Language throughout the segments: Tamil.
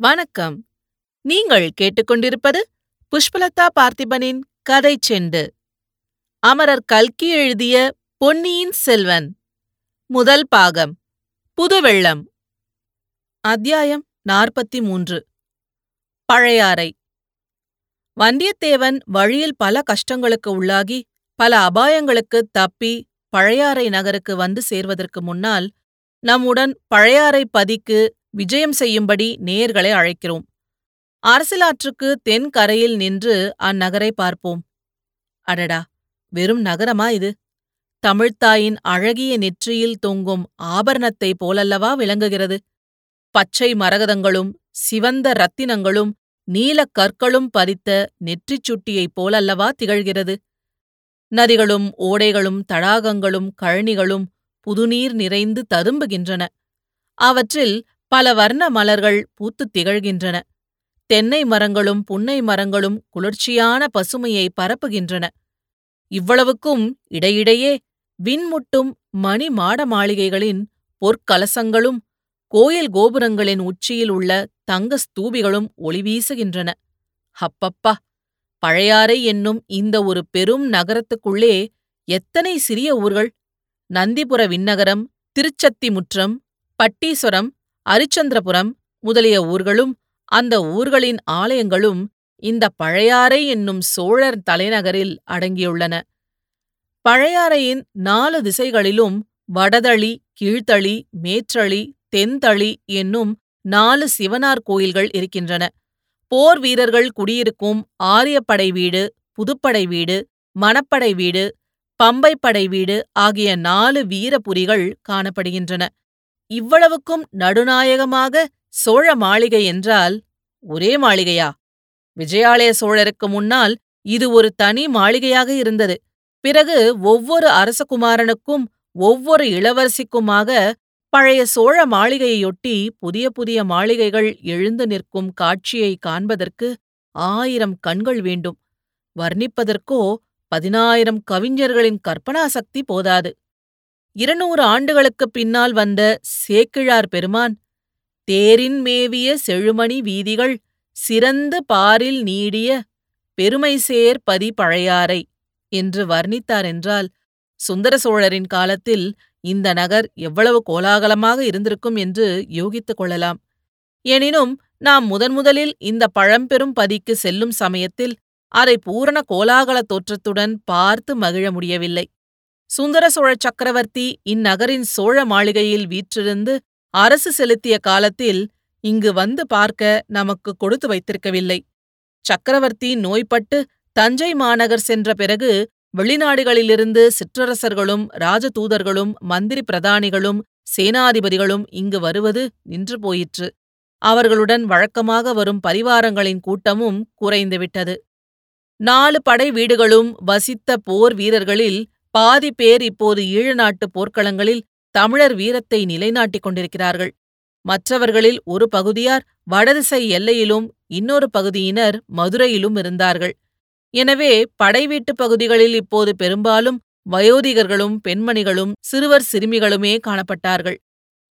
வணக்கம். நீங்கள் கேட்டுக்கொண்டிருப்பது புஷ்பலதா பார்த்திபனின் கதை செண்டு. அமரர் கல்கி எழுதிய பொன்னியின் செல்வன். முதல் பாகம். புதுவெள்ளம். அத்தியாயம் நாற்பத்தி மூன்று பழையாறை. வந்தியத்தேவன் வழியில் பல கஷ்டங்களுக்கு உள்ளாகி பல அபாயங்களுக்குத் தப்பி பழையாறை நகருக்கு வந்து சேர்வதற்கு முன்னால் நம்முடன் பழையாறை பதிக்கு விஜயம் செய்யும்படி நேயர்களை அழைக்கிறோம். அரசிலாற்றுக்கு தென் கரையில் நின்று அந்நகரை பார்ப்போம். அடடா! வெறும் நகரமா இது? தமிழ்த்தாயின் அழகிய நெற்றியில் தொங்கும் ஆபரணத்தைப் போலல்லவா விளங்குகிறது? பச்சை மரகதங்களும் சிவந்த ரத்தினங்களும் நீலக் கற்களும் பதித்த நெற்றிச் சுட்டியைப் போலல்லவா திகழ்கிறது? நதிகளும் ஓடைகளும் தடாகங்களும் கழனிகளும் புதுநீர் நிறைந்து ததும்புகின்றன. அவற்றில் பல வர்ண மலர்கள் பூத்துத் திகழ்கின்றன. தென்னை மரங்களும் புன்னை மரங்களும் குளிர்ச்சியான பசுமையை பரப்புகின்றன. இவ்வளவுக்கும் இடையிடையே விண்முட்டும் மணி மாட மாளிகைகளின் பொற்கலசங்களும் கோயில் கோபுரங்களின் உச்சியில் உள்ள தங்க ஸ்தூபிகளும் ஒளி வீசுகின்றன. அப்பப்பா! பழையாறை என்னும் இந்த ஒரு பெரும் நகரத்துக்குள்ளே எத்தனை சிறிய ஊர்கள்? நந்திபுர விண்ணகரம் திருச்சத்திமுற்றம் பட்டீஸ்வரம் அரிச்சந்திரபுரம் முதலிய ஊர்களும் அந்த ஊர்களின் ஆலயங்களும் இந்த பழையாறை என்னும் சோழர் தலைநகரில் அடங்கியுள்ளன. பழையாறையின் நாலு திசைகளிலும் வடதளி கீழ்த்தளி மேற்றளி தென்தளி என்னும் நாலு சிவனார் கோயில்கள் இருக்கின்றன. போர் வீரர்கள் குடியிருக்கும் ஆரியப்படை வீடு புதுப்படை வீடு மணப்படை வீடு பம்பைப்படை வீடு ஆகிய நாலு வீரபுரிகள் காணப்படுகின்றன. இவ்வளவுக்கும் நடுநாயகமாக சோழ மாளிகை என்றால் ஒரே மாளிகையா? விஜயாலய சோழருக்கு முன்னால் இது ஒரு தனி மாளிகையாக இருந்தது. பிறகு ஒவ்வொரு அரசகுமாரனுக்கும் ஒவ்வொரு இளவரசிக்குமாக பழைய சோழ மாளிகையொட்டி புதிய புதிய மாளிகைகள் எழுந்து நிற்கும் காட்சியை காண்பதற்கு ஆயிரம் கண்கள் வேண்டும். வர்ணிப்பதற்கோ பதினாயிரம் கவிஞர்களின் கற்பனா சக்தி போதாது. இருநூறு ஆண்டுகளுக்குப் பின்னால் வந்த சேக்கிழார் பெருமான் தேரின் மேவிய செழுமணி வீதிகள் சிறந்து பாரில் நீடிய பெருமைசேர் பதி பழையாறை என்று வர்ணித்தார் என்றால் சுந்தர சோழரின் காலத்தில் இந்த நகர் எவ்வளவு கோலாகலமாக இருந்திருக்கும் என்று யூகித்துக் கொள்ளலாம். எனினும் நாம் முதன்முதலில் இந்த பழம்பெரும் பதிக்கு செல்லும் சமயத்தில் அதை பூரண கோலாகல தோற்றத்துடன் பார்த்து மகிழ முடியவில்லை. சுந்தர சோழ சக்கரவர்த்தி இந்நகரின் சோழ மாளிகையில் வீற்றிருந்து அரசு செலுத்திய காலத்தில் இங்கு வந்து பார்க்க நமக்கு கொடுத்து வைத்திருக்கவில்லை. சக்கரவர்த்தி நோய்பட்டு தஞ்சை மாநகர் சென்ற பிறகு வெளிநாடுகளிலிருந்து சிற்றரசர்களும் ராஜதூதர்களும் மந்திரி பிரதானிகளும் சேனாதிபதிகளும் இங்கு வருவது நின்று போயிற்று. அவர்களுடன் வழக்கமாக வரும் பரிவாரங்களின் கூட்டமும் குறைந்துவிட்டது நாலு படை வீடுகளும் வசித்த போர் வீரர்களில் பாதி பேர் இப்போது ஈழ நாட்டு போர்க்களங்களில் தமிழர் வீரத்தை நிலைநாட்டிக் கொண்டிருக்கிறார்கள். மற்றவர்களில் ஒரு பகுதியார் வடதிசை எல்லையிலும் இன்னொரு பகுதியினர் மதுரையிலும் இருந்தார்கள். எனவே படைவீட்டுப் பகுதிகளில் இப்போது பெரும்பாலும் வயோதிகர்களும் பெண்மணிகளும் சிறுவர் சிறுமிகளுமே காணப்பட்டார்கள்.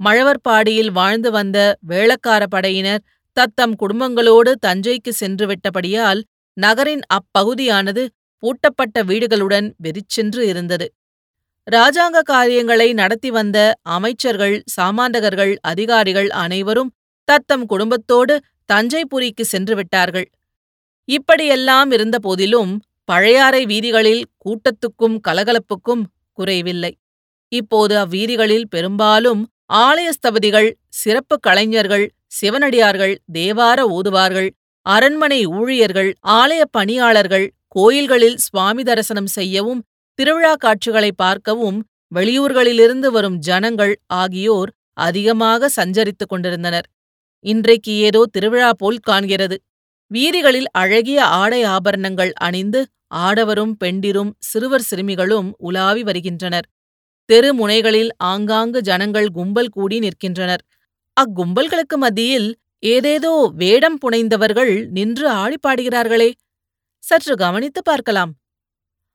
மழவர்பாடியில் வாழ்ந்து வந்த வேளக்கார படையினர் தத்தம் குடும்பங்களோடு தஞ்சைக்கு சென்று விட்டபடியால் நகரின் அப்பகுதியானது பூட்டப்பட்ட வீடுகளுடன் வெறிச்சென்று இருந்தது. இராஜாங்க காரியங்களை நடத்தி வந்த அமைச்சர்கள் சாமாண்டகர்கள் அதிகாரிகள் அனைவரும் தத்தம் குடும்பத்தோடு தஞ்சைபுரிக்கு சென்று விட்டார்கள். இப்படியெல்லாம் இருந்த போதிலும் பழையாறை வீதிகளில் கூட்டத்துக்கும் கலகலப்புக்கும் குறைவில்லை. இப்போது அவ்வீதிகளில் பெரும்பாலும் ஆலயஸ்தபதிகள் சிறப்பு கலைஞர்கள் சிவனடியார்கள் தேவார ஓதுவார்கள் அரண்மனை ஊழியர்கள் ஆலய பணியாளர்கள் கோயில்களில் சுவாமி தரிசனம் செய்யவும் திருவிழா காட்சிகளை பார்க்கவும் வெளியூர்களிலிருந்து வரும் ஜனங்கள் ஆகியோர் அதிகமாக சஞ்சரித்துக் கொண்டிருந்தனர். இன்றைக்கு ஏதோ திருவிழா போல் காண்கிறது. வீதிகளில் அழகிய ஆடை ஆபரணங்கள் அணிந்து ஆடவரும் பெண்டிரும் சிறுவர் சிறுமிகளும் உலாவி வருகின்றனர். தெரு முனைகளில் ஆங்காங்கு ஜனங்கள் கும்பல் கூடி நிற்கின்றனர். அக்கும்பல்களுக்கு மத்தியில் ஏதேதோ வேடம் புனைந்தவர்கள் நின்று ஆடிப்பாடுகிறார்களே! சற்று கவனித்துப் பார்க்கலாம்.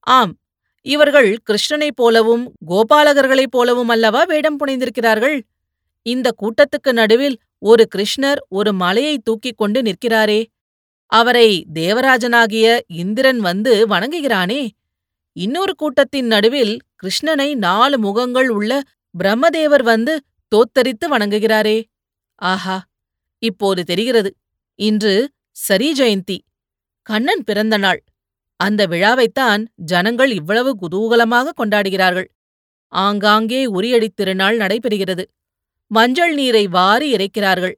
ஆம் இவர்கள் கிருஷ்ணனைப் போலவும் கோபாலகர்களைப் போலவும் அல்லவா வேடம் புனைந்திருக்கிறார்கள்? இந்த கூட்டத்துக்கு நடுவில் ஒரு கிருஷ்ணர் ஒரு மலையை தூக்கிக் கொண்டு நிற்கிறாரே. அவரை தேவராஜனாகிய இந்திரன் வந்து வணங்குகிறானே. இன்னொரு கூட்டத்தின் நடுவில் கிருஷ்ணனை நாலு முகங்கள் உள்ள பிரம்மதேவர் வந்து தோத்தரித்து வணங்குகிறாரே. ஆஹா இப்போது தெரிகிறது. இன்று சரி ஜெயந்தி. கண்ணன் பிறந்த நாள். அந்த விழாவைத்தான் ஜனங்கள் இவ்வளவு குதூகலமாக கொண்டாடுகிறார்கள். ஆங்காங்கே உரியடித் திருநாள் நடைபெறுகிறது. மஞ்சள் நீரை வாரி இறைக்கிறார்கள்.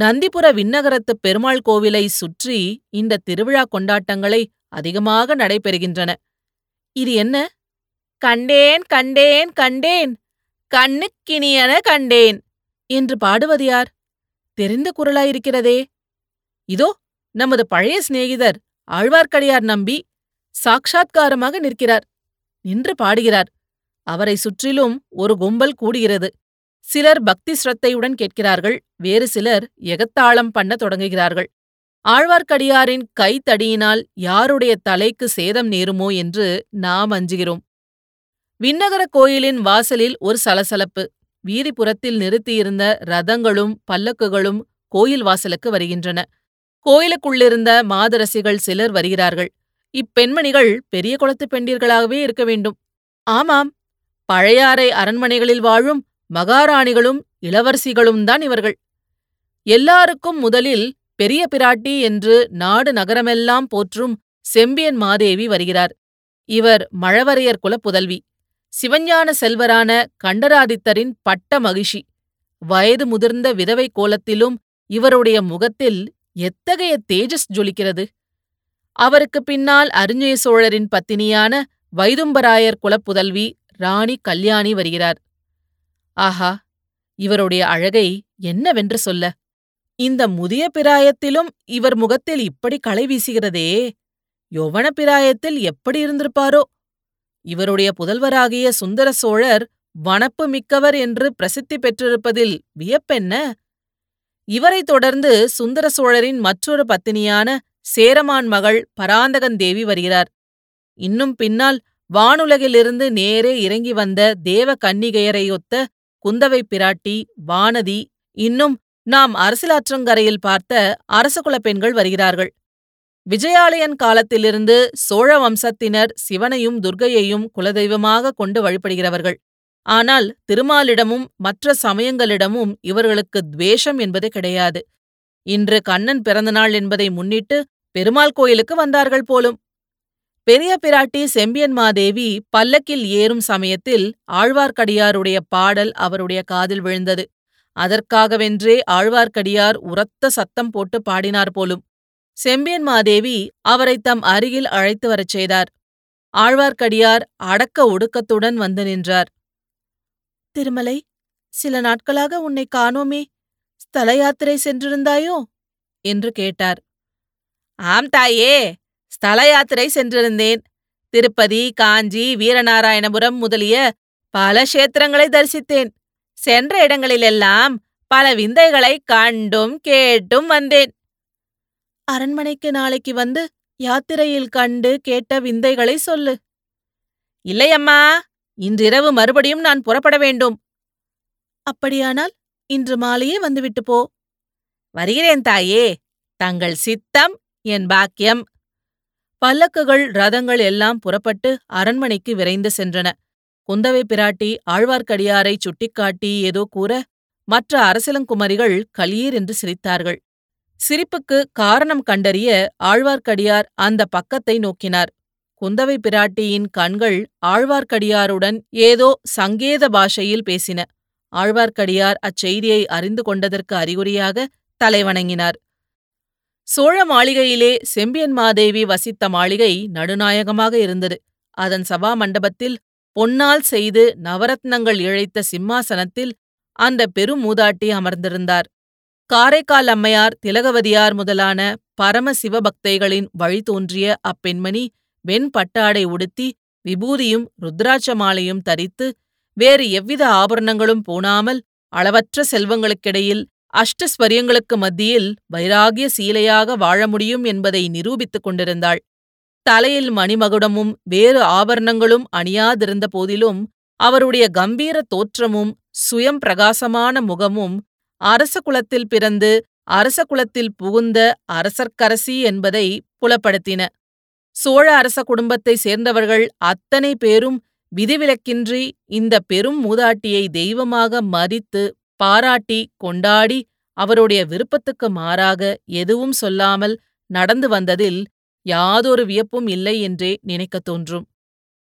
நந்திபுர விண்ணகரத்துப் பெருமாள் கோவிலை சுற்றி இந்த திருவிழா கொண்டாட்டங்களை அதிகமாக நடைபெறுகின்றன. இது என்ன? கண்டேன் கண்டேன் கண்டேன். கண்ணுக்கினியன கண்டேன். என்று பாடுவது யார்? தெரிந்த குரலாயிருக்கிறதே. இதோ நமது பழைய சிநேகிதர் ஆழ்வார்க்கடியார் நம்பி சாக்ஷாத்காரமாக நிற்கிறார். நின்று பாடுகிறார். அவரை சுற்றிலும் ஒரு கும்பல் கூடுகிறது. சிலர் பக்தி ஸ்ரத்தையுடன் கேட்கிறார்கள். வேறு சிலர் எகத்தாளம் பண்ண தொடங்குகிறார்கள். ஆழ்வார்க்கடியாரின் கைத்தடியினால் யாருடைய தலைக்கு சேதம் நேருமோ என்று நாம் அஞ்சுகிறோம். விண்ணகர கோயிலின் வாசலில் ஒரு சலசலப்பு. வீதிப்புறத்தில் நிறுத்தியிருந்த ரதங்களும் பல்லக்குகளும் கோயில் வாசலுக்கு வருகின்றன. கோயிலுக்குள்ளிருந்த மாதரசிகள் சிலர் வருகிறார்கள். இப்பெண்மணிகள் பெரிய குளத்துப் பெண்டீர்களாகவே இருக்க வேண்டும். ஆமாம் பழையாறை அரண்மனைகளில் வாழும் மகாராணிகளும் இளவரசிகளும் தான் இவர்கள். எல்லாருக்கும் முதலில் பெரிய பிராட்டி என்று நாடு நகரமெல்லாம் போற்றும் செம்பியன் மாதேவி வருகிறார். இவர் மழவரையர் குலப் புதல்வி சிவஞான செல்வரான கண்டராதித்தரின் பட்ட மகிஷி. வயது முதிர்ந்த விதவை கோலத்திலும் இவருடைய முகத்தில் எத்தகைய தேஜஸ் ஜொலிக்கிறது? அவருக்கு பின்னால் அரிஞ்சய சோழரின் பத்தினியான வைதும்பராயர் குலப்புதல்வி ராணி கல்யாணி வருகிறார். ஆஹா இவருடைய அழகை என்னவென்று சொல்ல? இந்த முதிய பிராயத்திலும் இவர் முகத்தில் இப்படி களை வீசுகிறதே யௌவன பிராயத்தில் எப்படி இருந்திருப்பாரோ? இவருடைய புதல்வராகிய சுந்தர சோழர் வனப்பு மிக்கவர் என்று பிரசித்தி பெற்றிருப்பதில் வியப்பென்ன? இவரைத் தொடர்ந்து சுந்தர சோழரின் மற்றொரு பத்தினியான சேரமான் மகள் பராந்தகன் தேவி வருகிறார். இன்னும் பின்னால் வானுலகிலிருந்து நேரே இறங்கி வந்த தேவ கன்னிகையரையொத்த குந்தவை பிராட்டி வானதி இன்னும் நாம் அரசியலாற்றங்கரையில் பார்த்த அரசகுலப் பெண்கள் வருகிறார்கள். விஜயாலயன் காலத்திலிருந்து சோழ வம்சத்தினர் சிவனையும் துர்க்கையையும் குலதெய்வமாக கொண்டு வழிபடுகிறவர்கள். ஆனால் திருமாலிடமும் மற்ற சமயங்களிடமும் இவர்களுக்கு துவேஷம் என்பது கிடையாது. இன்று கண்ணன் பிறந்தநாள் என்பதை முன்னிட்டு பெருமாள் கோயிலுக்கு வந்தார்கள் போலும். பெரிய பிராட்டி செம்பியன் மாதேவி பல்லக்கில் ஏறும் சமயத்தில் ஆழ்வார்க்கடியாருடைய பாடல் அவருடைய காதில் விழுந்தது. அதற்காகவென்றே ஆழ்வார்க்கடியார் உரத்த சத்தம் போட்டு பாடினார் போலும். செம்பியன் மாதேவி அவரை தம் அருகில் அழைத்து வரச் செய்தார். ஆழ்வார்க்கடியார் அடக்க ஒடுக்கத்துடன் வந்து நின்றார். திருமலை சில நாட்களாக உன்னை காணோமே ஸ்தல யாத்திரை சென்றிருந்தாயோ? என்று கேட்டார். ஆம் தாயே ஸ்தல யாத்திரை சென்றிருந்தேன். திருப்பதி காஞ்சி வீரநாராயணபுரம் முதலிய பல கஷேத்திரங்களை தரிசித்தேன். சென்ற இடங்களிலெல்லாம் பல விந்தைகளை கண்டும் கேட்டும் வந்தேன். அரண்மனைக்கு நாளைக்கு வந்து யாத்திரையில் கண்டு கேட்ட விந்தைகளை சொல்லு. இல்லையம்மா இன்றிரவு மறுபடியும் நான் புறப்பட வேண்டும். அப்படியானால் இன்று மாலையே வந்துவிட்டு போ. வருகிறேன் தாயே தங்கள் சித்தம் என் பாக்கியம். பல்லக்குகள் ரதங்கள் எல்லாம் புறப்பட்டு அரண்மனைக்கு விரைந்து சென்றன. குந்தவை பிராட்டி ஆழ்வார்க்கடியாரை சுட்டிக்காட்டி ஏதோ கூற மற்ற அரசிலங்குமரிகள் களீர் என்று சிரித்தார்கள். சிரிப்புக்கு காரணம் கண்டறிய ஆழ்வார்க்கடியார் அந்த பக்கத்தை நோக்கினார். குந்தவை பிராட்டியின் கண்கள் ஆழ்வார்க்கடியாருடன் ஏதோ சங்கேத பாஷையில் பேசின. ஆழ்வார்க்கடியார் அச்செய்தியை அறிந்து கொண்டதற்கு அறிகுறியாக தலைவணங்கினார். சோழ மாளிகையிலே செம்பியன் மாதேவி வசித்த மாளிகை நடுநாயகமாக இருந்தது. அதன் சபா மண்டபத்தில் பொன்னால் செய்து நவரத்னங்கள் இழைத்த சிம்மாசனத்தில் அந்த பெருமூதாட்டி அமர்ந்திருந்தார். காரைக்கால் அம்மையார் திலகவதியார் முதலான பரம சிவபக்தைகளின் வழி தோன்றிய அப்பெண்மணி வெண் பட்டாடை உடுத்தி விபூதியும் ருத்ராட்ச மாலையும் தரித்து வேறு எவ்வித ஆபரணங்களும் பூணாமல் அளவற்ற செல்வங்களுக்கிடையில் அஷ்டஸ்வரியங்களுக்கு மத்தியில் வைராகிய சீலையாக வாழ முடியும் என்பதை நிரூபித்துக் கொண்டிருந்தாள். தலையில் மணிமகுடமும் வேறு ஆபரணங்களும் அணியாதிருந்த போதிலும் அவருடைய கம்பீர தோற்றமும் சுயம் பிரகாசமான முகமும் அரச குலத்தில் பிறந்து அரச குலத்தில் புகுந்த அரசர்க்கரசி என்பதை புலப்படுத்தின. சோழ அரச குடும்பத்தை சேர்ந்தவர்கள் அத்தனை பேரும் விதிவிலக்கின்றி இந்த பெரும் மூதாட்டியை தெய்வமாக மதித்து பாராட்டி கொண்டாடி அவருடைய விருப்பத்துக்கு மாறாக எதுவும் சொல்லாமல் நடந்து வந்ததில் யாதொரு வியப்பும் இல்லை என்றே நினைக்கத் தோன்றும்.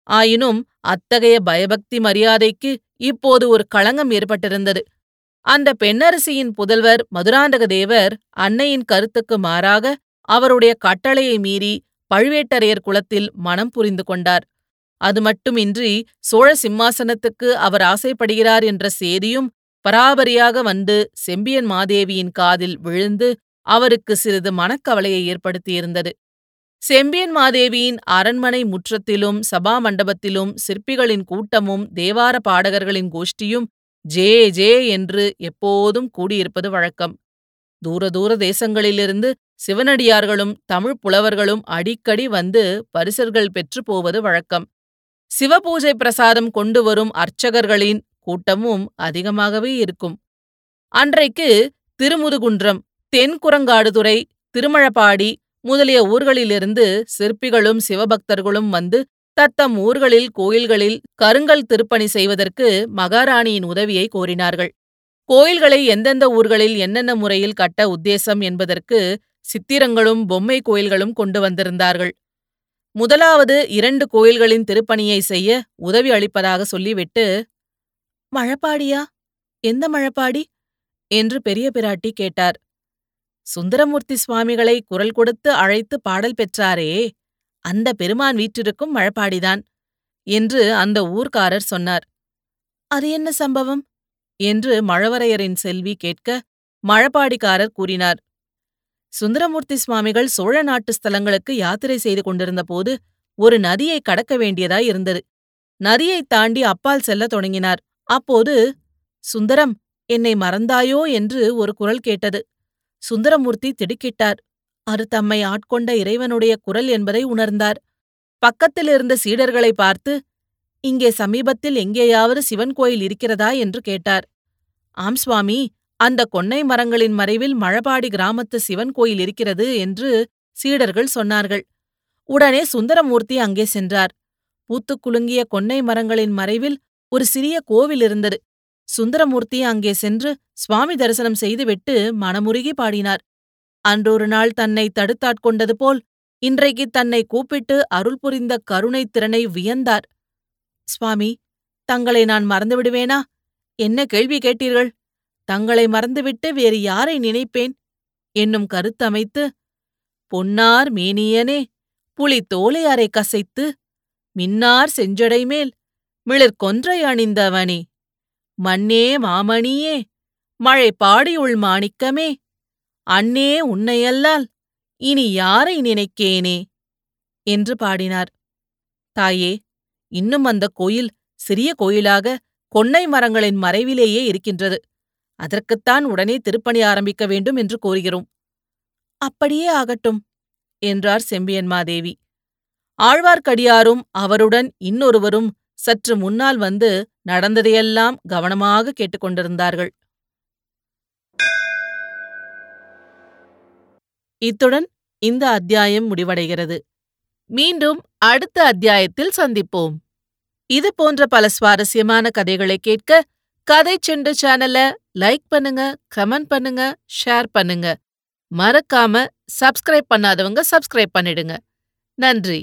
ஆயினும் அத்தகைய பயபக்தி மரியாதைக்கு இப்போது ஒரு களங்கம் ஏற்பட்டிருந்தது. அந்த பெண்ணரசியின் புதல்வர் மதுராந்தக தேவர் அன்னையின் கருத்துக்கு மாறாக அவருடைய கட்டளையை மீறி பழுவேட்டரையர் குலத்தில் மனம் புரிந்து கொண்டார். அது மட்டுமின்றி சோழ சிம்மாசனத்துக்கு அவர் ஆசைப்படுகிறார் என்ற செய்தியும் பராபரியாக வந்து செம்பியன் மாதேவியின் காதில் விழுந்து அவருக்கு சிறிது மனக்கவலையை ஏற்படுத்தியிருந்தது. செம்பியன் மாதேவியின் அரண்மனை முற்றத்திலும் சபா மண்டபத்திலும் சிற்பிகளின் கூட்டமும் தேவார பாடகர்களின் கோஷ்டியும் ஜே ஜே என்று எப்போதும் கூடியிருப்பது வழக்கம். தூர தூர தேசங்களிலிருந்து சிவனடியார்களும் தமிழ் புலவர்களும் அடிக்கடி வந்து பரிசல்கள் பெற்று போவது வழக்கம். சிவபூஜை பிரசாதம் கொண்டு வரும் அர்ச்சகர்களின் கூட்டமும் அதிகமாகவே இருக்கும். அன்றைக்கு திருமுதுகுன்றம் தென்குரங்காடுதுறை திருமழபாடி முதலிய ஊர்களிலிருந்து சிற்பிகளும் சிவபக்தர்களும் வந்து தத்தம் ஊர்களில் கோயில்களில் கருங்கல் திருப்பணி செய்வதற்கு மகாராணியின் உதவியை கோரினார்கள். கோயில்களை எந்தெந்த ஊர்களில் என்னென்ன முறையில் கட்ட உத்தேசம் என்பதற்கு சித்திரங்களும் பொம்மை கோயில்களும் கொண்டு வந்திருந்தார்கள். முதலாவது இரண்டு கோயில்களின் திருப்பணியை செய்ய உதவி அளிப்பதாக சொல்லிவிட்டு மழப்பாடியா? எந்த மழப்பாடி? என்று பெரிய பிராட்டி கேட்டார். சுந்தரமூர்த்தி சுவாமிகளை குரல் கொடுத்து அழைத்து பாடல் பெற்றாரே அந்த பெருமான் வீற்றிருக்கும் மழப்பாடிதான் என்று அந்த ஊர்க்காரர் சொன்னார். அது என்ன சம்பவம்? என்று மழவரையரின் செல்வி கேட்க மழப்பாடிக்காரர் கூறினார். சுந்தரமூர்த்தி சுவாமிகள் சோழ நாட்டு ஸ்தலங்களுக்கு யாத்திரை செய்து கொண்டிருந்தபோது ஒரு நதியை கடக்க வேண்டியதாய் இருந்தது. நதியை தாண்டி அப்பால் செல்லத் தொடங்கினார். அப்போது சுந்தரம் என்னை மறந்தாயோ? என்று ஒரு குரல் கேட்டது. சுந்தரமூர்த்தி திடுக்கிட்டார். அது தம்மை ஆட்கொண்ட இறைவனுடைய குரல் என்பதை உணர்ந்தார். பக்கத்தில் இருந்த சீடர்களை பார்த்து இங்கே சமீபத்தில் எங்கேயாவது சிவன் கோயில் இருக்கிறதா? என்று கேட்டார். ஆம் சுவாமி. அந்த கொன்னை மரங்களின் மறைவில் மழபாடி கிராமத்து சிவன் கோயில் இருக்கிறது என்று சீடர்கள் சொன்னார்கள். உடனே சுந்தரமூர்த்தி அங்கே சென்றார். பூத்துக் குலுங்கிய கொன்னை மரங்களின் மறைவில் ஒரு சிறிய கோவில் இருந்தது. சுந்தரமூர்த்தி அங்கே சென்று சுவாமி தரிசனம் செய்துவிட்டு மனமுருகி பாடினார். அன்றொரு நாள் தன்னை தடுத்தாட்கொண்டது போல் இன்றைக்கு தன்னை கூப்பிட்டு அருள் புரிந்த கருணைத் திறனை வியந்தார். சுவாமி தங்களை நான் மறந்துவிடுவேனா? என்ன கேள்வி கேட்டீர்கள்? தங்களை மறந்துவிட்டு வேறு யாரை நினைப்பேன்? என்னும் கருத்தமைத்து பொன்னார் மேனியனே புலி தோலை அறை கசைத்து மின்னார் செஞ்சடைமேல் மிளிர்கொன்றை அணிந்தவனே மண்ணே மாமணியே மழை பாடியுள் மாணிக்கமே அண்ணே உன்னையல்லால் இனி யாரை நினைக்கேனே என்று பாடினார். தாயே இன்னும் அந்த கோயில் சிறிய கோயிலாக கொன்னை மரங்களின் மறைவிலேயே இருக்கின்றது. அதற்குத்தான் உடனே திருப்பணி ஆரம்பிக்க வேண்டும் என்று கோருகிறோம். அப்படியே ஆகட்டும் என்றார் செம்பியன்மாதேவி ஆழ்வார்க்கடியாரும் அவருடன் இன்னொருவரும் சற்று முன்னால் வந்து நடந்ததையெல்லாம் கவனமாக கேட்டுக்கொண்டிருந்தார்கள். இத்துடன் இந்த அத்தியாயம் முடிவடைகிறது. மீண்டும் அடுத்த அத்தியாயத்தில் சந்திப்போம். இது போன்ற பல சுவாரஸ்யமான கதைகளை கேட்க கதை செண்டு சேனல லைக் பண்ணுங்க கமெண்ட் பண்ணுங்க ஷேர் பண்ணுங்க. மறக்காம சப்ஸ்கிரைப் பண்ணாதவங்க சப்ஸ்கிரைப் பண்ணிடுங்க. நன்றி.